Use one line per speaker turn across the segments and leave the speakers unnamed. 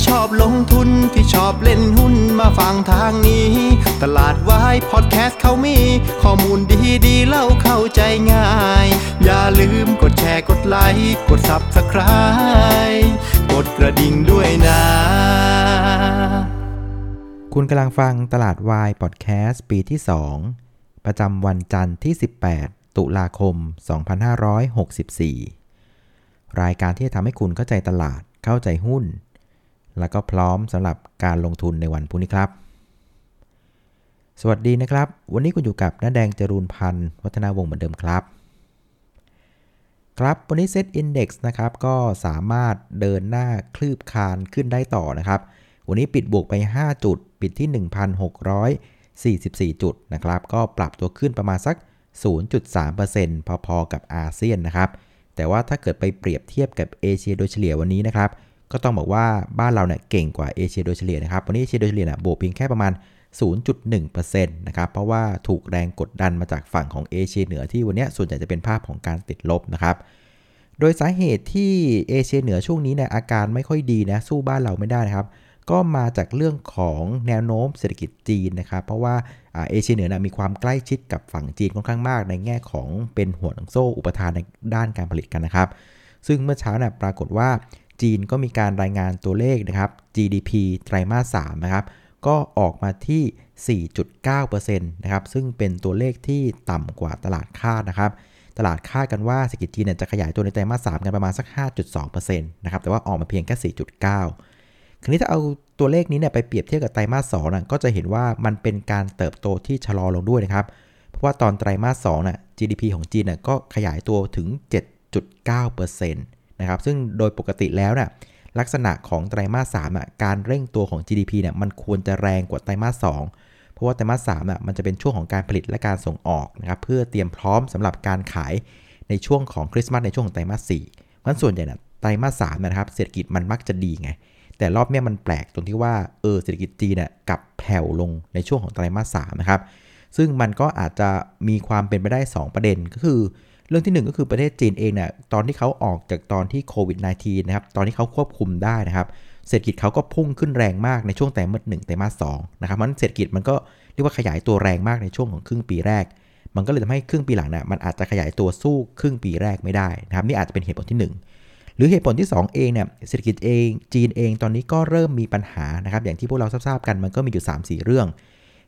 ที่ชอบลงทุนที่ชอบเล่นหุ้นมาฟังทางนี้ ตลาดวายพอดแคสต์เขามี ข้อมูลดีดีเล่าเข้าใจง่าย อย่าลืมกดแชร์กดไลค์กด Subscribe กดกระดิ่งด้วยนะ
คุณกำลังฟังตลาดวายพอดแคสต์ปีที่ 2 ประจำวันจันทร์ที่ 18 ตุลาคม 2564 รายการที่จะทำให้คุณเข้าใจตลาดเข้าใจหุ้น แล้วก็พร้อมสำหรับการลงทุนในวันพรุ่งนี้ครับ สวัสดีนะครับ วันนี้คุณอยู่กับน้าแดงจรูนพันธ์วัฒนาวงศ์เหมือนเดิมครับ ครับวันนี้เซ็ตอินดี x นะครับก็สามารถเดินหน้าคลืบคานขึ้นได้ต่อนะครับ วันนี้ปิดบวกไป 5 จุด ปิดที่ 1,644 จุดนะครับ ก็ปรับตัวขึ้นประมาณสัก 0.3%พอๆกับอาเซียนนะครับ แต่ว่าถ้าเกิดไปเปรียบเทียบกับเอเชียโดยเฉลี่ยวันนี้นะครับ ก็ต้องบอกว่าบ้านเราเนี่ยเก่งกว่าเอเชียโดยเฉลี่ยนะครับ วันนี้เอเชียโดยเฉลี่ยเนี่ยบวกเพียงแค่ประมาณ 0.1%นะครับ เพราะว่าถูกแรงกดดันมาจากฝั่งของเอเชียเหนือที่วันนี้ส่วนใหญ่จะเป็นภาพของการติดลบนะครับ โดยสาเหตุที่เอเชียเหนือช่วงนี้เนี่ยอาการไม่ค่อยดีนะสู้บ้านเราไม่ได้นะครับ ก็มาจากเรื่องของแนวโน้มเศรษฐกิจจีนนะครับ เพราะว่าเอเชียเหนือนะมีความใกล้ชิดกับฝั่งจีนค่อนข้างมาก ในแง่ของเป็นหัวหนังโซ่อุปทานในด้านการผลิตกันนะครับซึ่งเมื่อเช้าเนี่ยปรากฏว่า จีนก็มีการรายงานตัวเลขนะครับ GDP ไตรมาส3นะครับ ก็ออกมาที่ 4.9%นะครับ ซึ่งเป็นตัวเลขที่ต่ำกว่าตลาดคาดนะครับ ตลาดคาดกันว่าเศรษฐกิจจีนเนี่ยจะขยายตัวในไตรมาส3กันประมาณสัก 5.2%นะครับ แต่ว่าออกมาเพียงแค่ 4.9 คราวนี้ถ้าเอาตัวเลขนี้เนี่ยไปเปรียบเทียบกับไตรมาส2น่ะก็จะเห็นว่ามันเป็นการเติบโตที่ชะลอลงด้วยนะครับ เพราะว่าตอนไตรมาส2น่ะ GDP ของจีนน่ะก็ขยายตัวถึง 7.9% นะครับซึ่งโดยปกติแล้วน่ะลักษณะของไตรมาส3อะการเร่งตัวของ GDP เนี่ยมันควรจะแรงกว่าไตรมาส2เพราะว่าไตรมาส3อะมันจะเป็นช่วงของการผลิตและการส่งออกนะครับเพื่อเตรียมพร้อมสำหรับการขายในช่วงของคริสต์มาสในช่วงของไตรมาส4เพราะฉะนั้นส่วนใหญ่น่ะไตรมาส3นะครับเศรษฐกิจมันมักจะดีไง แต่รอบเนี้ยมันแปลกตรงที่ว่าเออเศรษฐกิจจีนน่ะกลับแผ่วลงในช่วงของไตรมาส3นะครับซึ่งมันก็อาจจะมีความเป็นไปได้ 2 ประเด็นก็คือ เรื่องที่ 1 ก็คือประเทศจีนเองเนี่ยตอนที่เขาออกจากตอนที่โควิด -19 นะครับตอนที่เขาควบคุมได้นะครับเศรษฐกิจเขาก็พุ่งขึ้นแรงมากในช่วงไตรมาสหนึ่งไตรมาสสองนะครับมันเศรษฐกิจมันก็เรียกว่าขยายตัวแรงมากในช่วงของครึ่งปีแรก มันก็เลยทำให้ครึ่งปีหลังเนี่ยมันอาจจะขยายตัวสู้ครึ่งปีแรกไม่ได้นะครับนี่อาจจะเป็นเหตุผลที่ 1 หรือเหตุผลที่ 2 เองเนี่ยเศรษฐกิจเองจีนเองตอนนี้ก็เริ่มมีปัญหานะครับอย่างที่พวกเราทราบกันมันก็มีอยู่ 3-4 เรื่อง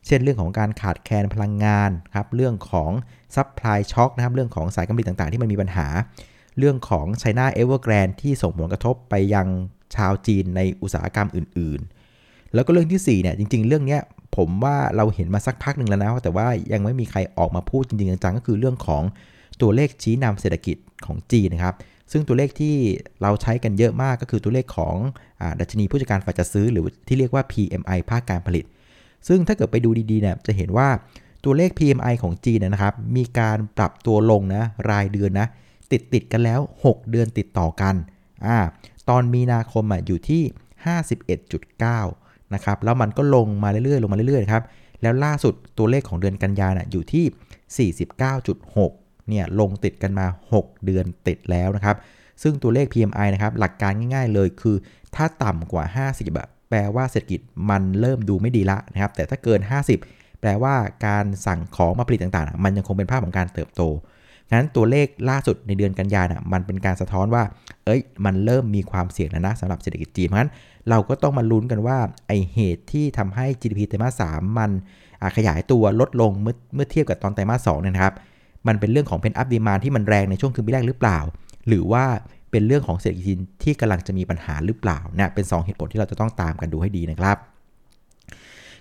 เช่นเรื่องของการขาดแคลนพลังงานครับ เรื่องของ supply shock นะครับ เรื่องของสายการผลิตต่างๆ ที่มันมีปัญหา เรื่องของ China Evergrande ที่ส่งผลกระทบไปยังชาวจีนในอุตสาหกรรมอื่นๆ แล้วก็เรื่องที่4เนี่ยจริง ๆ เรื่องนี้ผมว่าเราเห็นมาสักพักหนึ่งแล้วนะ แต่ว่ายังไม่มีใครออกมาพูดจริงๆจังๆก็คือเรื่องของตัวเลขชี้นำเศรษฐกิจของจีนนะครับ ซึ่งตัวเลขที่เราใช้กันเยอะมากก็คือตัวเลขของอดัชนีผู้จัดการฝ่ายจัดซื้อ หรือที่เรียกว่า PMI ภาคการผลิต ซึ่งถ้าเกิดไปดูดีๆเนี่ยจะเห็นว่าตัวเลข PMI ของจีนนะครับ มีการปรับตัวลงนะรายเดือนนะติดติดกันแล้ว 6 เดือนติดต่อกันอ่าตอนมีนาคมอะอยู่ที่ 51.9 นะครับ แล้วมันก็ลงมาเรื่อยๆ ลงมาเรื่อยๆครับ แล้วล่าสุดตัวเลขของเดือนกันยาน่ะอยู่ที่ 49.6 เนี่ยลงติดกันมา 6 เดือนติดแล้วนะครับ ซึ่งตัวเลข PMI นะครับ หลักการง่ายๆเลยคือ ถ้าต่ำกว่า 50 แปลว่าเศรษฐกิจมันเริ่มดูไม่ดีละนะครับ แต่ถ้าเกิน 50 แปลว่าการสั่งของมาผลิตต่างๆ มันยังคงเป็นภาพของการเติบโต งั้นตัวเลขล่าสุดในเดือนกันยาน่ะมันเป็นการสะท้อนว่า เอ้ย มันเริ่มมีความเสี่ยงแล้วนะสำหรับเศรษฐกิจจีน เพราะฉะนั้นเราก็ต้องมาลุ้นกันว่าไอเหตุที่ทำให้ GDP ไตรมาสสามมันขยายตัวลดลงเมื่อเมื่อเทียบกับตอนไตรมาสสองเนี่ยนะครับ มันเป็นเรื่องของ pent-up demand ที่มันแรงในช่วงครึ่งปีแรกหรือเปล่า หรือว่า เป็นเรื่องของเศรษฐกิจที่กำลังจะมีปัญหาหรือเปล่าเนี่ยเป็น 2 เหตุผลที่เราจะต้องตามกันดูให้ดีนะครับ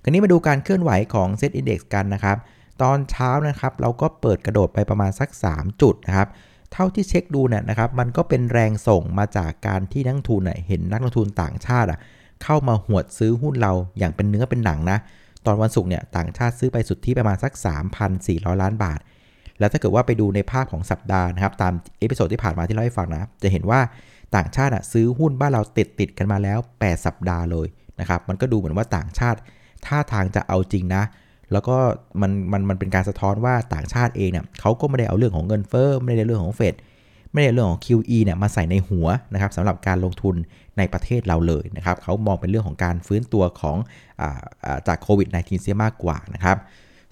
คราวนี้มาดูการเคลื่อนไหวของ SET Index กันนะครับ ตอนเช้านะครับเราก็เปิดกระโดดไปประมาณสัก 3 จุดนะครับเท่าที่เช็คดูเนี่ยนะครับ มันก็เป็นแรงส่งมาจากการที่นักทุนน่ะเห็นนักลงทุนต่างชาติเข้ามาหวดซื้อหุ้นเราอย่างเป็นเนื้อเป็นหนังนะ ตอนวันศุกร์เนี่ยต่างชาติซื้อไปสุทธิประมาณสัก 3,400 ล้านบาท แล้วถ้าเกิดว่าไปดูในภาพของสัปดาห์นะครับ ตาม episode ที่ผ่านมาที่เล่าให้ฟังนะ จะเห็นว่าต่างชาติซื้อหุ้นบ้านเราติดติดกันมาแล้ว 8 สัปดาห์เลยนะครับ มันก็ดูเหมือนว่าต่างชาติท่าทางจะเอาจริงนะ แล้วก็มันมันมันเป็นการสะท้อนว่าต่างชาติเองเนี่ยเขาก็ไม่ได้เอาเรื่องของเงินเฟ้อไม่ได้เรื่องของเฟดไม่ได้เรื่องของ QE เนี่ยมาใส่ในหัวนะครับสำหรับการลงทุนในประเทศเราเลยนะครับเขามองเป็นเรื่องของการฟื้นตัวของอาจากโควิด -19 เสียมากกว่านะครับ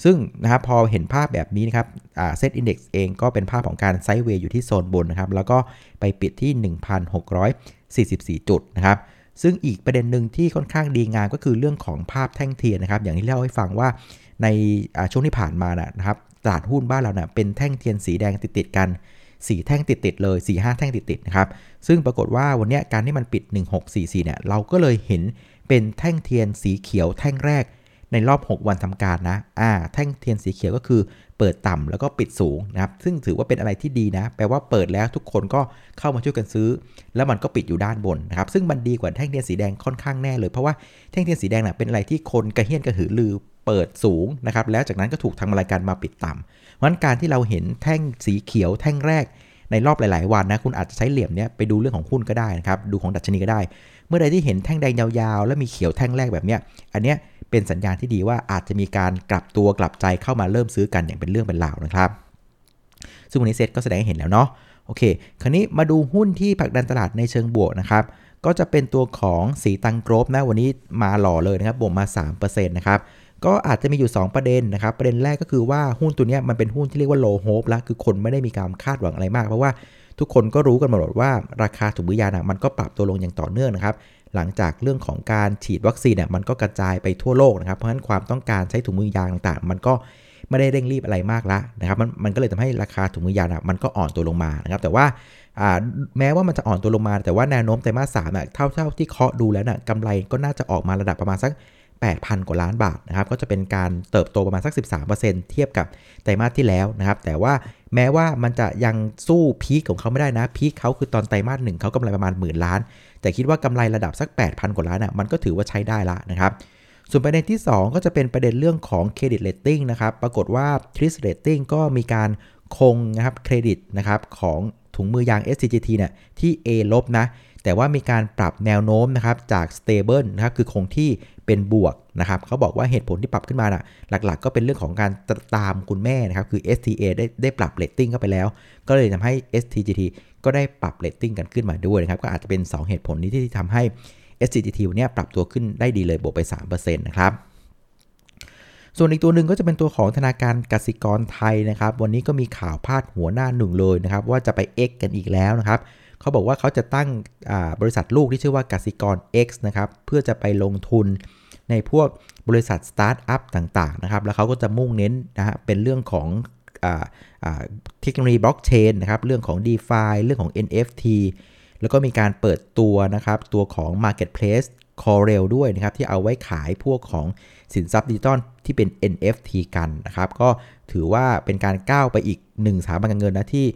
ซึ่งนะครับพอเห็นภาพแบบนี้นะครับเซตอินดี x เองก็เป็นภาพของการ sideway อยู่ที่โซนบนนะครับแล้วก็ไปปิดที่ 1,644 จุดนะครับซึ่งอีกประเด็นหนึ่งที่ค่อนข้างดีงามก็คือเรื่องของภาพแท่งเทียนนะครับอย่างที่เล่าให้ฟังว่าในช่วงที่ผ่านมานะครับตลาดหุ้นบ้านเราเนี่ยเป็นแท่งเทียนสีแดงติดๆกัน 4 แท่งติดๆเลย 4 5 แท่งติดๆนะครับซึ่งปรากฏว่าวันนี้การที่มันปิด 1644เนี่ยเราก็เลยเห็นเป็นแท่งเทียนสีเขียวแท่งแรก ในรอบ 6 วันทำการนะอ่าแท่งเทียนสีเขียวก็คือเปิดต่ำแล้วก็ปิดสูงนะครับ ซึ่งถือว่าเป็นอะไรที่ดีนะ แปลว่าเปิดแล้วทุกคนก็เข้ามาช่วยกันซื้อ แล้วมันก็ปิดอยู่ด้านบนนะครับ ซึ่งมันดีกว่าแท่งเทียนสีแดงค่อนข้างแน่เลย เพราะว่าแท่งเทียนสีแดงน่ะเป็นอะไรที่คนกระเหี้ยนกระหือรือเปิดสูงนะครับ แล้วจากนั้นก็ถูกทางรายการมาปิดต่ำเพราะนั้นการที่เราเห็นแท่งสีเขียวแท่งแรกในรอบหลาย ๆ วันนะคุณอาจจะใช้เหลี่ยมเนี้ยไปดูเรื่องของหุ้นก็ได้นะครับ ดูของดัชนีก็ได้ เมื่อใดที่เห็นแท่งแดงยาว ๆ แล้วมีเขียวแท่งแรกแบบเนี้ย อันเนี้ย เป็นสัญญาณที่ดีว่าอาจจะมีการกลับตัวกลับใจเข้ามาเริ่มซื้อกันอย่างเป็นเรื่องเป็นราวนะครับ ซึ่งวันนี้เซ็ตก็แสดงให้เห็นแล้วเนาะโอเค คราวนี้มาดูหุ้นที่ผลักดันตลาดในเชิงบวกนะครับก็จะเป็นตัวของสีตังกรบนะวันนี้มาหล่อเลยนะครับบวกมา 3%นะครับก็อาจจะมีอยู่ 2 ประเด็นนะครับ ประเด็นแรกก็คือว่าหุ้นตัวนี้มันเป็นหุ้นที่เรียกว่า low hope แล้วคือคนไม่ได้มีการคาดหวังอะไรมาก เพราะว่าทุกคนก็รู้กันหมดว่าราคาถุงมือยางมันก็ปรับตัวลงอย่างต่อเนื่องนะครับ หลังจากเรื่องของการฉีดวัคซีนเนี่ยมันก็กระจายไปทั่วโลกนะครับ เพราะฉะนั้นความต้องการใช้ถุงมือยางต่างๆ มันก็ไม่ได้เร่งรีบอะไรมากละนะครับมันมันก็เลยทำให้ราคาถุงมือยางมันก็อ่อนตัวลงมานะครับแต่ว่าแม้ว่ามันจะอ่อนตัวลงมา แต่ว่าแนวโน้มไตรมาสสามเท่าเท่าที่เคาะดูแล้วนะ่ะกำไรก็น่าจะออกมาระดับประมาณสัก 8,000 กว่าล้านบาทนะครับก็จะเป็นการเติบโตประมาณสัก 13%เทียบกับไตรมาสที่แล้วนะครับแต่ว่า แม้ว่ามันจะยังสู้ peak ของเขาไม่ได้นะ peak เขาคือตอนไตรมาสหนึ่งเขากำไรประมาณหมื่นล้าน แต่คิดว่ากำไรระดับสัก 8,000 กว่าล้านอะมันก็ถือว่าใช้ได้ละนะครับ ส่วนประเด็นที่ 2 ก็จะเป็นประเด็นเรื่องของ credit rating นะครับ ปรากฏว่า TRIS Rating ก็มีการคงนะครับเครดิตนะครับของถุงมือยาง STGT เนี่ยที่ A ลบนะ แต่ว่ามีการปรับแนวโน้มนะครับจาก stable นะครับคือคงที่เป็นบวกนะครับเขาบอกว่าเหตุผลที่ปรับขึ้นมานะหลักๆ ก็เป็นเรื่องของการตามคุณแม่นะครับคือ STA ได้ได้ปรับเลตติ้งเข้าไปแล้ว ก็เลยทำให้ STGT ก็ได้ปรับเลตติ้งกันขึ้นมาด้วยนะครับก็อาจจะเป็น 2 เหตุผลนี้ที่ทำให้ STGT เนี่ยปรับตัวขึ้นได้ดีเลยบวกไป3%นะครับส่วนอีกตัวหนึ่งก็จะเป็นตัวของธนาคารกสิกรไทยนะครับ วันนี้ก็มีข่าวพาดหัวหน้าหนึ่งเลยนะครับ ว่าจะไป X กันอีกแล้วนะครับ เขาบอกว่าเขาจะตั้งบริษัทลูกที่ชื่อว่ากสิกร X นะครับเพื่อจะไปลงทุนในพวกบริษัทสตาร์ทอัพต่างๆนะครับแล้วเขาก็จะมุ่งเน้นนะฮะเป็นเรื่องของเทคโนโลยีบล็อกเชนนะครับเรื่องของ d e f i เรื่องของ NFT แล้วก็มีการเปิดตัวนะครับตัวของ Marketplace c o r e l ด้วยนะครับที่เอาไว้ขายพวกของสินทรัพย์ดิจิตอลที่เป็น NFT กันนะครับ ก็ถือว่าเป็นการก้าวไปอีกหนึ่งสถาบันการเงินนะที่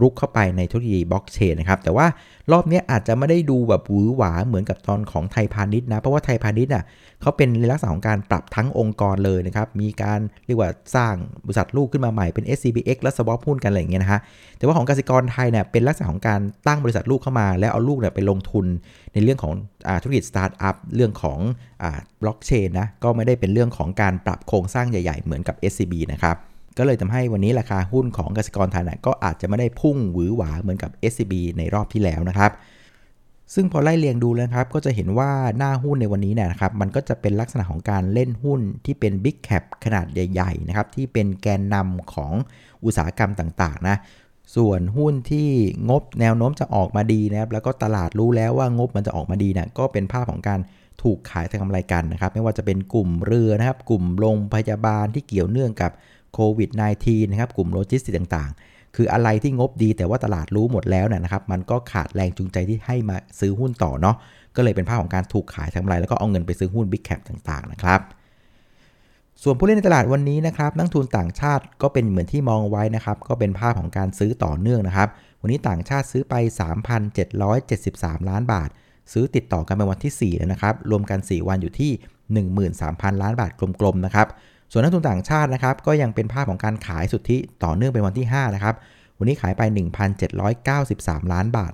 รุกเข้าไปในธุรกิจบล็อกเชนนะครับ แต่ว่ารอบนี้อาจจะไม่ได้ดูแบบหวือหวาเหมือนกับตอนของไทยพาณิชย์นะ เพราะว่าไทยพาณิชย์อะเขาเป็นในลักษณะของการปรับทั้งองค์กรเลยนะครับ มีการเรียกว่าสร้างบริษัทลูกขึ้นมาใหม่เป็น SCBX และ swap หุ้นกันอะไรอย่างเงี้ยนะฮะ แต่ว่าของกสิกรไทยเนี่ยเป็นลักษณะของการตั้งบริษัทลูกเข้ามา แล้วเอาลูกเนี่ยไปลงทุนในเรื่องของอธุรกิจสตาร์ทอัพเรื่องของบล็อกเชนนะ ก็ไม่ได้เป็นเรื่องของการปรับโครงสร้างใหญ่ ๆ เหมือนกับ SCB นะครับ ก็เลยทำให้วันนี้ราคาหุ้นของกสิกรไทยนะก็อาจจะไม่ได้พุ่งหวือหวาเหมือนกับ SCB ในรอบที่แล้วนะครับ ซึ่งพอไล่เรียงดูแล้วครับ ก็จะเห็นว่าหน้าหุ้นในวันนี้เนี่ยนะครับมันก็จะเป็นลักษณะของการเล่นหุ้นที่เป็น Big Cap ขนาดใหญ่ๆนะครับที่เป็นแกนนำของอุตสาหกรรมต่างๆนะส่วนหุ้นที่งบแนวโน้มจะออกมาดีนะครับแล้วก็ตลาดรู้แล้วว่างบมันจะออกมาดีนะก็เป็นภาพของการถูกขายทางกำไรกันนะครับ ไม่ว่าจะเป็นกลุ่มเรือนะครับ กลุ่มโรงพยาบาลที่เกี่ยวเนื่องกับ โควิด -19 นะครับกลุ่มโลจิสติกต่างๆ คืออะไรที่งบดีแต่ว่าตลาดรู้หมดแล้วนะครับ มันก็ขาดแรงจูงใจที่ให้มาซื้อหุ้นต่อเนาะก็เลยเป็นภาพของการถูกขายทำกำไรแล้วก็เอาเงินไปซื้อหุ้น big cap ต่างๆนะครับส่วนผู้เล่นในตลาดวันนี้นะครับนักทุนต่างชาติก็เป็นเหมือนที่มองไว้นะครับ ก็เป็นภาพของการซื้อต่อเนื่องนะครับ วันนี้ต่างชาติซื้อไป 3,773 ล้านบาท ซื้อติดต่อกันเป็นวันที่4แล้วนะครับ รวมกัน 4 วันอยู่ที่ 13,000 ล้านบาทกลมๆนะครับ ส่วนนักทุนต่างชาตินะครับก็ยังเป็นภาพของการขายสุทธิต่อเนื่องเป็นวันที่5นะครับวันนี้ขายไป 1,793 ล้านบาท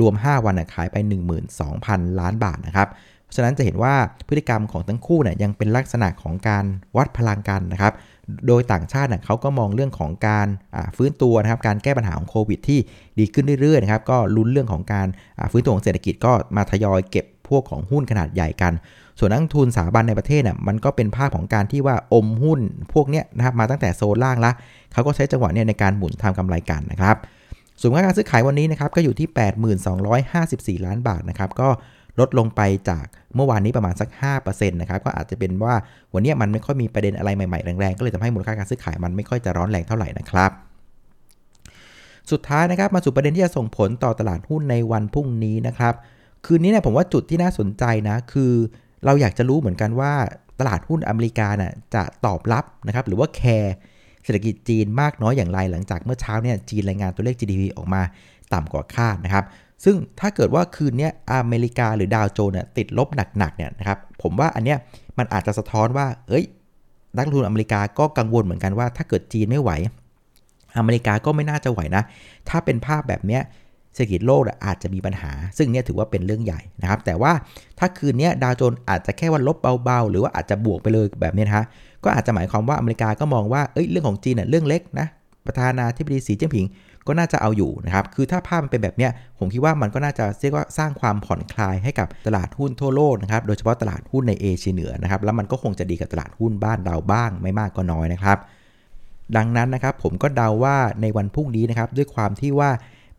รวม 5 วันขายไป 12,000 ล้านบาทนะครับเพราะฉะนั้นจะเห็นว่าพฤติกรรมของทั้งคู่เนี่ยยังเป็นลักษณะของการวัดพลังกันนะครับโดยต่างชาติเนี่ยเขาก็มองเรื่องของการฟื้นตัวนะครับการแก้ปัญหาของโควิดที่ดีขึ้นเรื่อยๆนะครับก็ลุ้นเรื่องของการฟื้นตัวของเศรษฐกิจก็มาทยอยเก็บพวกของหุ้นขนาดใหญ่กัน ส่วนนักทุนสถาบันในประเทศเนี่ยมันก็เป็นภาพของการที่ว่าอมหุ้นพวกเนี้ยนะครับมาตั้งแต่โซนล่างละเขาก็ใช้จังหวะเนี่ยในการหมุนทำกำไรกันนะครับส่วนการซื้อขายวันนี้นะครับก็อยู่ที่8254 ล้านบาทนะครับก็ลดลงไปจากเมื่อวานนี้ประมาณสัก5%นะครับก็อาจจะเป็นว่าวันนี้มันไม่ค่อยมีประเด็นอะไรใหม่ๆแรงๆก็เลยทำให้มูลค่าการซื้อขายมันไม่ค่อยจะร้อนแรงเท่าไหร่นะครับ สุดท้ายนะครับมาสู่ประเด็นที่จะส่งผลต่อตลาดหุ้นในวันพรุ่งนี้นะครับ คืนนี้เนี่ยผมว่าจุดที่น่าสนใจนะคือ เราอยากจะรู้เหมือนกันว่าตลาดหุ้นอเมริกาน่ะจะตอบรับนะครับหรือว่าแคร์เศรษฐกิจจีนมากน้อยอย่างไร หลังจากเมื่อเช้าเนี่ยจีนรายงานตัวเลข GDP ออกมาต่ำกว่าคาดนะครับ ซึ่งถ้าเกิดว่าคืนนี้อเมริกาหรือดาวโจนส์ติดลบหนักๆเนี่ยนะครับผมว่าอันเนี้ยมันอาจจะสะท้อนว่า เอ้ย นักลงทุนอเมริกาก็กังวลเหมือนกันว่า ถ้าเกิดจีนไม่ไหว อเมริกาก็ไม่น่าจะไหวนะ ถ้าเป็นภาพแบบเนี้ย เศรษฐกิจโลกอาจจะมีปัญหา ซึ่งเนี่ยถือว่าเป็นเรื่องใหญ่นะครับ แต่ว่าถ้าคืนนี้ดาวโจนส์อาจจะแค่ว่าลบเบาๆ หรือว่าอาจจะบวกไปเลยแบบนี้นะฮะ ก็อาจจะหมายความว่าอเมริกาก็มองว่าเอ้ยเรื่องของจีนเน่ยเรื่องเล็กนะ ประธานาธิบดีสีจิ้นผิงก็น่าจะเอาอยู่นะครับ คือถ้าภาพมันเป็นแบบเนี้ย ผมคิดว่ามันก็น่าจะเรียกว่าสร้างความผ่อนคลายให้กับตลาดหุ้นทั่วโลกนะครับ โดยเฉพาะตลาดหุ้นในเอเชียเหนือนะครับ แล้วมันก็คงจะดีกับตลาดหุ้นบ้านเราบ้าง ไม่มากก็น้อยนะครับ ดังนั้นนะครับผมก็เดาว่าในวันพรุ่งนี้นะครับด้วยความที่ว่า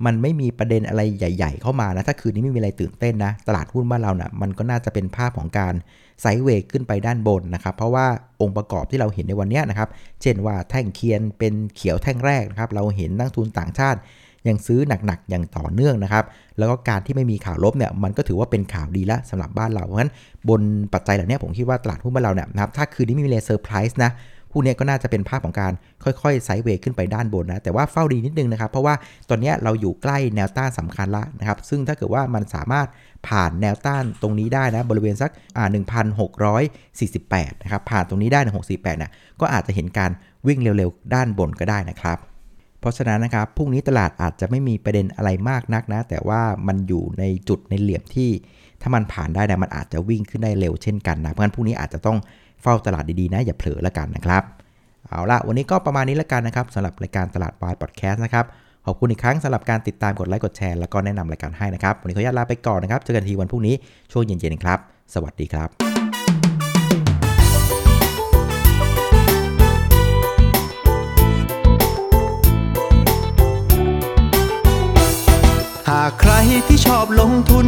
มันไม่มีประเด็นอะไรใหญ่ ๆ เข้ามานะ ถ้าคืนนี้ไม่มีอะไรตื่นเต้นนะ ตลาดหุ้นบ้านเราเนะ่ะมันก็น่าจะเป็นภาพของการไซด์เวย์ขึ้นไปด้านบนนะครับ เพราะว่าองค์ประกอบที่เราเห็นในวันนี้นะครับ เช่นว่าแท่งเคียนเป็นเขียวแท่งแรกนะครับ เราเห็นนักทุนต่างชาติยังซื้อหนักๆ อย่างต่อเนื่องนะครับ แล้วก็การที่ไม่มีข่าวลบเนี่ย มันก็ถือว่าเป็นข่าวดีแล้วสำหรับบ้านเรา เพราะฉะนั้นบนปัจจัยเหล่านี้ผมคิดว่าตลาดหุ้นบ้านเราเนี่ยนะครับ ถ้าคืนนี้ไม่มีเลเซอร์ไพรส์นะ วกนี้ก็น่าจะเป็นภาพของการค่อยๆไซด์เวย์ขึ้นไปด้านบนนะ แต่ว่าเฝ้าดีนิดนึงนะครับ เพราะว่าตอนนี้เราอยู่ใกล้แนวต้านสำคัญละนะครับ ซึ่งถ้าเกิดว่ามันสามารถผ่านแนวต้านตรงนี้ได้นะ บริเวณสักอ่า1,648 นะครับ ผ่านตรงนี้ได้1,648เนี่ยก็อาจจะเห็นการวิ่งเร็วๆ ด้านบนก็ได้นะครับเพราะฉะนั้นนะครับพรุ่งนี้ตลาดอาจจะไม่มีประเด็นอะไรมากนักนะ แต่ว่ามันอยู่ในจุดในเหลี่ยมที่ ถ้ามันผ่านได้นะมันอาจจะวิ่งขึ้นได้เร็วเช่นกันนะเพราะฉะนั้นพรุ่งนี้อาจจะต้อง เฝ้าตลาดดีๆนะอย่าเผลอละกันนะครับ เอาละวันนี้ก็ประมาณนี้ละกันนะครับสำหรับรายการตลาดวายพอดแคสต์นะครับขอบคุณอีกครั้งสำหรับการติดตามกดไลค์กดแชร์แล้วก็แนะนำรายการให้นะครับ วันนี้ขออนุญาตลาไปก่อนนะครับเจอกันทีวันพรุ่งนี้ช่วงเย็นๆครับ สวัสดีครับ
หากใครที่ชอบลงทุน